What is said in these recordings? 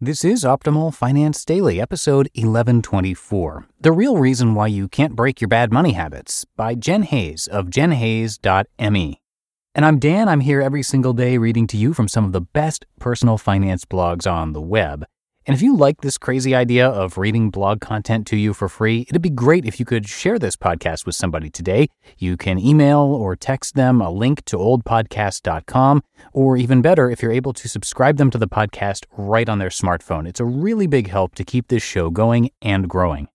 This is Optimal Finance Daily, episode 1124 The Real Reason Why You Can't Break Your Bad Money Habits by Jen Hayes of jenhayes.me. And I'm Dan. I'm here every single day reading to you from some of the best personal finance blogs on the web. And if you like this crazy idea of reading blog content to you for free, it'd be great if you could share this podcast with somebody today. You can email or text them a link to oldpodcast.com, or even better, if you're able to subscribe them to the podcast right on their smartphone. It's a really big help to keep this show going and growing.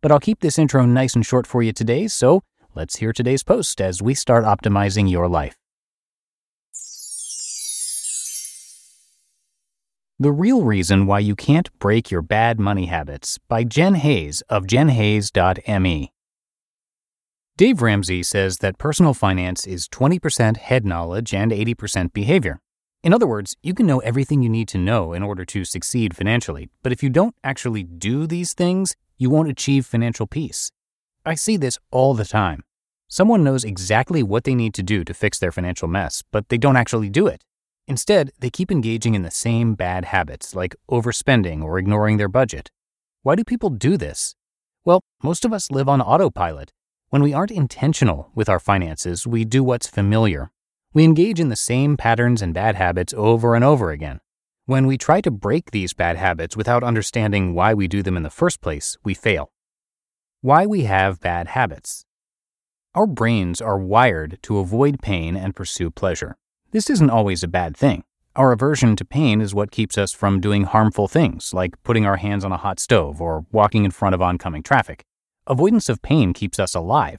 But I'll keep this intro nice and short for you today, so let's hear today's post as we start optimizing your life. The Real Reason Why You Can't Break Your Bad Money Habits by Jen Hayes of jenhayes.me. Dave Ramsey says that personal finance is 20% head knowledge and 80% behavior. In other words, you can know everything you need to know in order to succeed financially, but if you don't actually do these things, you won't achieve financial peace. I see this all the time. Someone knows exactly what they need to do to fix their financial mess, but they don't actually do it. Instead, they keep engaging in the same bad habits like overspending or ignoring their budget. Why do people do this? Well, most of us live on autopilot. When we aren't intentional with our finances, we do what's familiar. We engage in the same patterns and bad habits over and over again. When we try to break these bad habits without understanding why we do them in the first place, we fail. Why we have bad habits. Our brains are wired to avoid pain and pursue pleasure. This isn't always a bad thing. Our aversion to pain is what keeps us from doing harmful things, like putting our hands on a hot stove or walking in front of oncoming traffic. Avoidance of pain keeps us alive.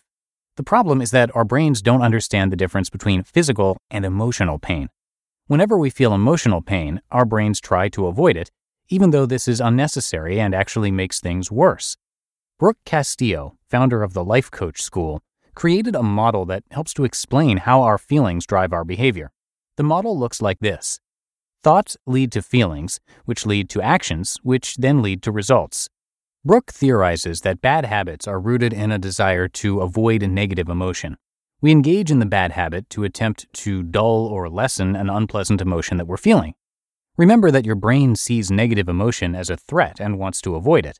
The problem is that our brains don't understand the difference between physical and emotional pain. Whenever we feel emotional pain, our brains try to avoid it, even though this is unnecessary and actually makes things worse. Brooke Castillo, founder of the Life Coach School, created a model that helps to explain how our feelings drive our behavior. The model looks like this Thoughts lead to feelings, which lead to actions, which then lead to results. Brooke theorizes that bad habits are rooted in a desire to avoid a negative emotion. We engage in the bad habit to attempt to dull or lessen an unpleasant emotion that we're feeling. Remember that your brain sees negative emotion as a threat and wants to avoid it.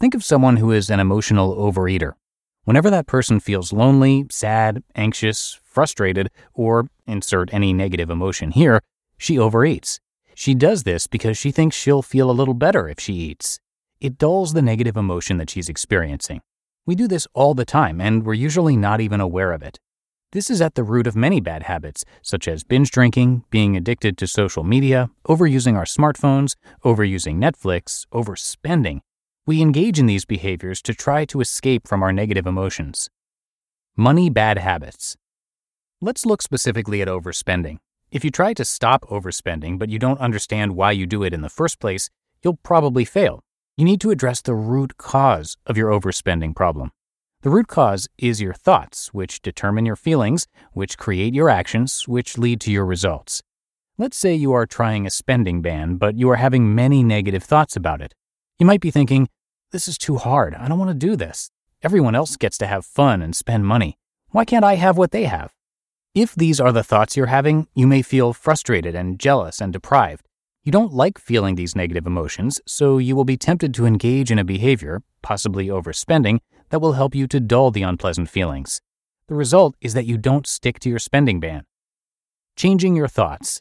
Think of someone who is an emotional overeater. Whenever that person feels lonely, sad, anxious, frustrated, or insert any negative emotion here, she overeats. She does this because she thinks she'll feel a little better if she eats. It dulls the negative emotion that she's experiencing. We do this all the time, and we're usually not even aware of it. This is at the root of many bad habits, such as binge drinking, being addicted to social media, overusing our smartphones, overusing Netflix, overspending. We engage in these behaviors to try to escape from our negative emotions. Money bad habits. Let's look specifically at overspending. If you try to stop overspending, but you don't understand why you do it in the first place, you'll probably fail. You need to address the root cause of your overspending problem. The root cause is your thoughts, which determine your feelings, which create your actions, which lead to your results. Let's say you are trying a spending ban, but you are having many negative thoughts about it. You might be thinking, this is too hard. I don't want to do this. Everyone else gets to have fun and spend money. Why can't I have what they have? If these are the thoughts you're having, you may feel frustrated and jealous and deprived. You don't like feeling these negative emotions, so you will be tempted to engage in a behavior, possibly overspending, that will help you to dull the unpleasant feelings. The result is that you don't stick to your spending ban. Changing your thoughts.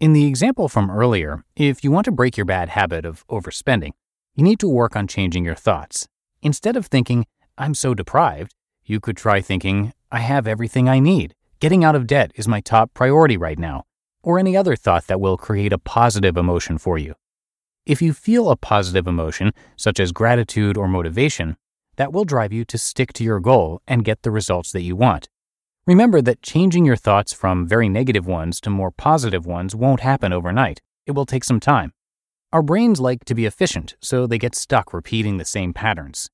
In the example from earlier, if you want to break your bad habit of overspending, you need to work on changing your thoughts. Instead of thinking, I'm so deprived, you could try thinking, I have everything I need. Getting out of debt is my top priority right now. Or any other thought that will create a positive emotion for you. If you feel a positive emotion, such as gratitude or motivation, that will drive you to stick to your goal and get the results that you want. Remember that changing your thoughts from very negative ones to more positive ones won't happen overnight. It will take some time. Our brains like to be efficient, so they get stuck repeating the same patterns.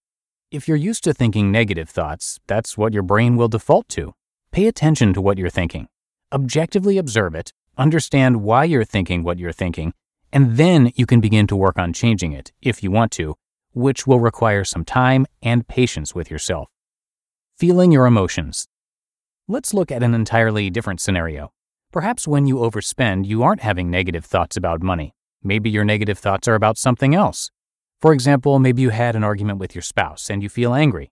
If you're used to thinking negative thoughts, that's what your brain will default to. Pay attention to what you're thinking. Objectively observe it, understand why you're thinking what you're thinking, and then you can begin to work on changing it, if you want to, which will require some time and patience with yourself. Feeling your emotions. Let's look at an entirely different scenario. Perhaps when you overspend, you aren't having negative thoughts about money. Maybe your negative thoughts are about something else. For example, maybe you had an argument with your spouse and you feel angry.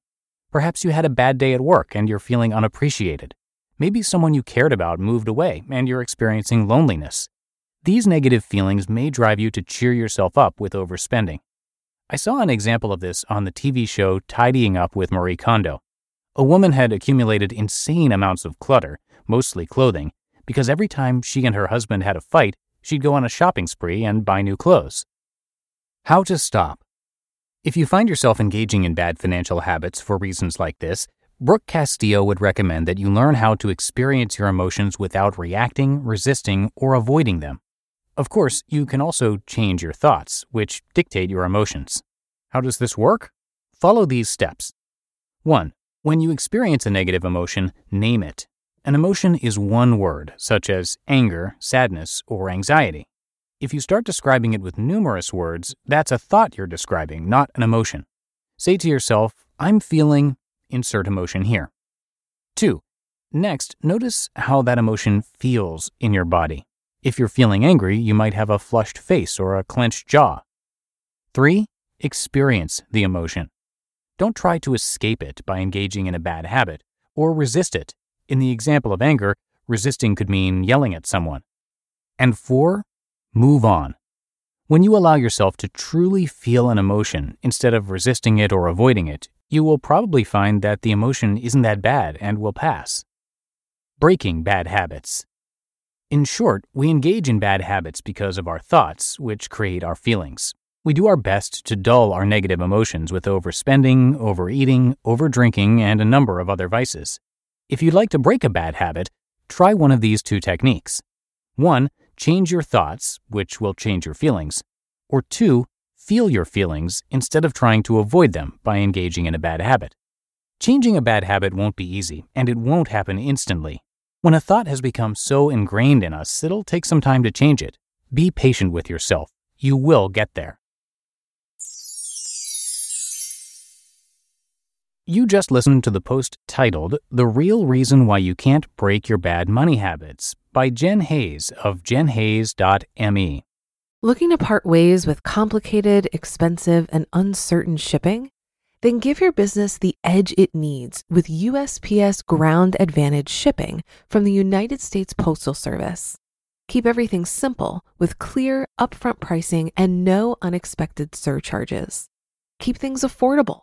Perhaps you had a bad day at work and you're feeling unappreciated. Maybe someone you cared about moved away and you're experiencing loneliness. These negative feelings may drive you to cheer yourself up with overspending. I saw an example of this on the TV show Tidying Up with Marie Kondo. A woman had accumulated insane amounts of clutter, mostly clothing, because every time she and her husband had a fight, she'd go on a shopping spree and buy new clothes. How to stop. If you find yourself engaging in bad financial habits for reasons like this, Brooke Castillo would recommend that you learn how to experience your emotions without reacting, resisting, or avoiding them. Of course, you can also change your thoughts, which dictate your emotions. How does this work? Follow these steps. 1. When you experience a negative emotion, name it. An emotion is one word, such as anger, sadness, or anxiety. If you start describing it with numerous words, that's a thought you're describing, not an emotion. Say to yourself, I'm feeling, insert emotion here. 2. Next, notice how that emotion feels in your body. If you're feeling angry, you might have a flushed face or a clenched jaw. 3. Experience the emotion. Don't try to escape it by engaging in a bad habit or resist it. In the example of anger, resisting could mean yelling at someone. And four, move on. When you allow yourself to truly feel an emotion instead of resisting it or avoiding it, you will probably find that the emotion isn't that bad and will pass. Breaking bad habits. In short, we engage in bad habits because of our thoughts, which create our feelings. We do our best to dull our negative emotions with overspending, overeating, overdrinking, and a number of other vices. If you'd like to break a bad habit, try one of these two techniques. One, change your thoughts, which will change your feelings. Or two, feel your feelings instead of trying to avoid them by engaging in a bad habit. Changing a bad habit won't be easy, and it won't happen instantly. When a thought has become so ingrained in us, it'll take some time to change it. Be patient with yourself. You will get there. You just listened to the post titled The Real Reason Why You Can't Break Your Bad Money Habits by Jen Hayes of jenhayes.me. Looking to part ways with complicated, expensive, and uncertain shipping? Then give your business the edge it needs with USPS Ground Advantage shipping from the United States Postal Service. Keep everything simple with clear, upfront pricing and no unexpected surcharges. Keep things affordable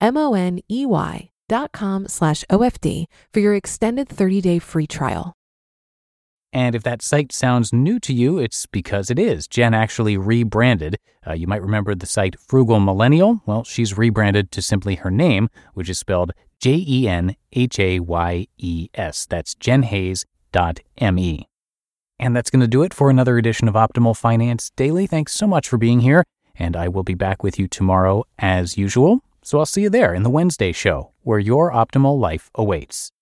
M O N E Y dot com slash OFD for your extended 30 day free trial. And if that site sounds new to you, it's because it is. Jen actually rebranded. Uh, you might remember the site Frugal Millennial. Well, she's rebranded to simply her name, which is spelled J E N H A Y E S. That's jenhayes.me. And that's going to do it for another edition of Optimal Finance Daily. Thanks so much for being here, and I will be back with you tomorrow as usual. So I'll see you there in the Wednesday show, where your optimal life awaits.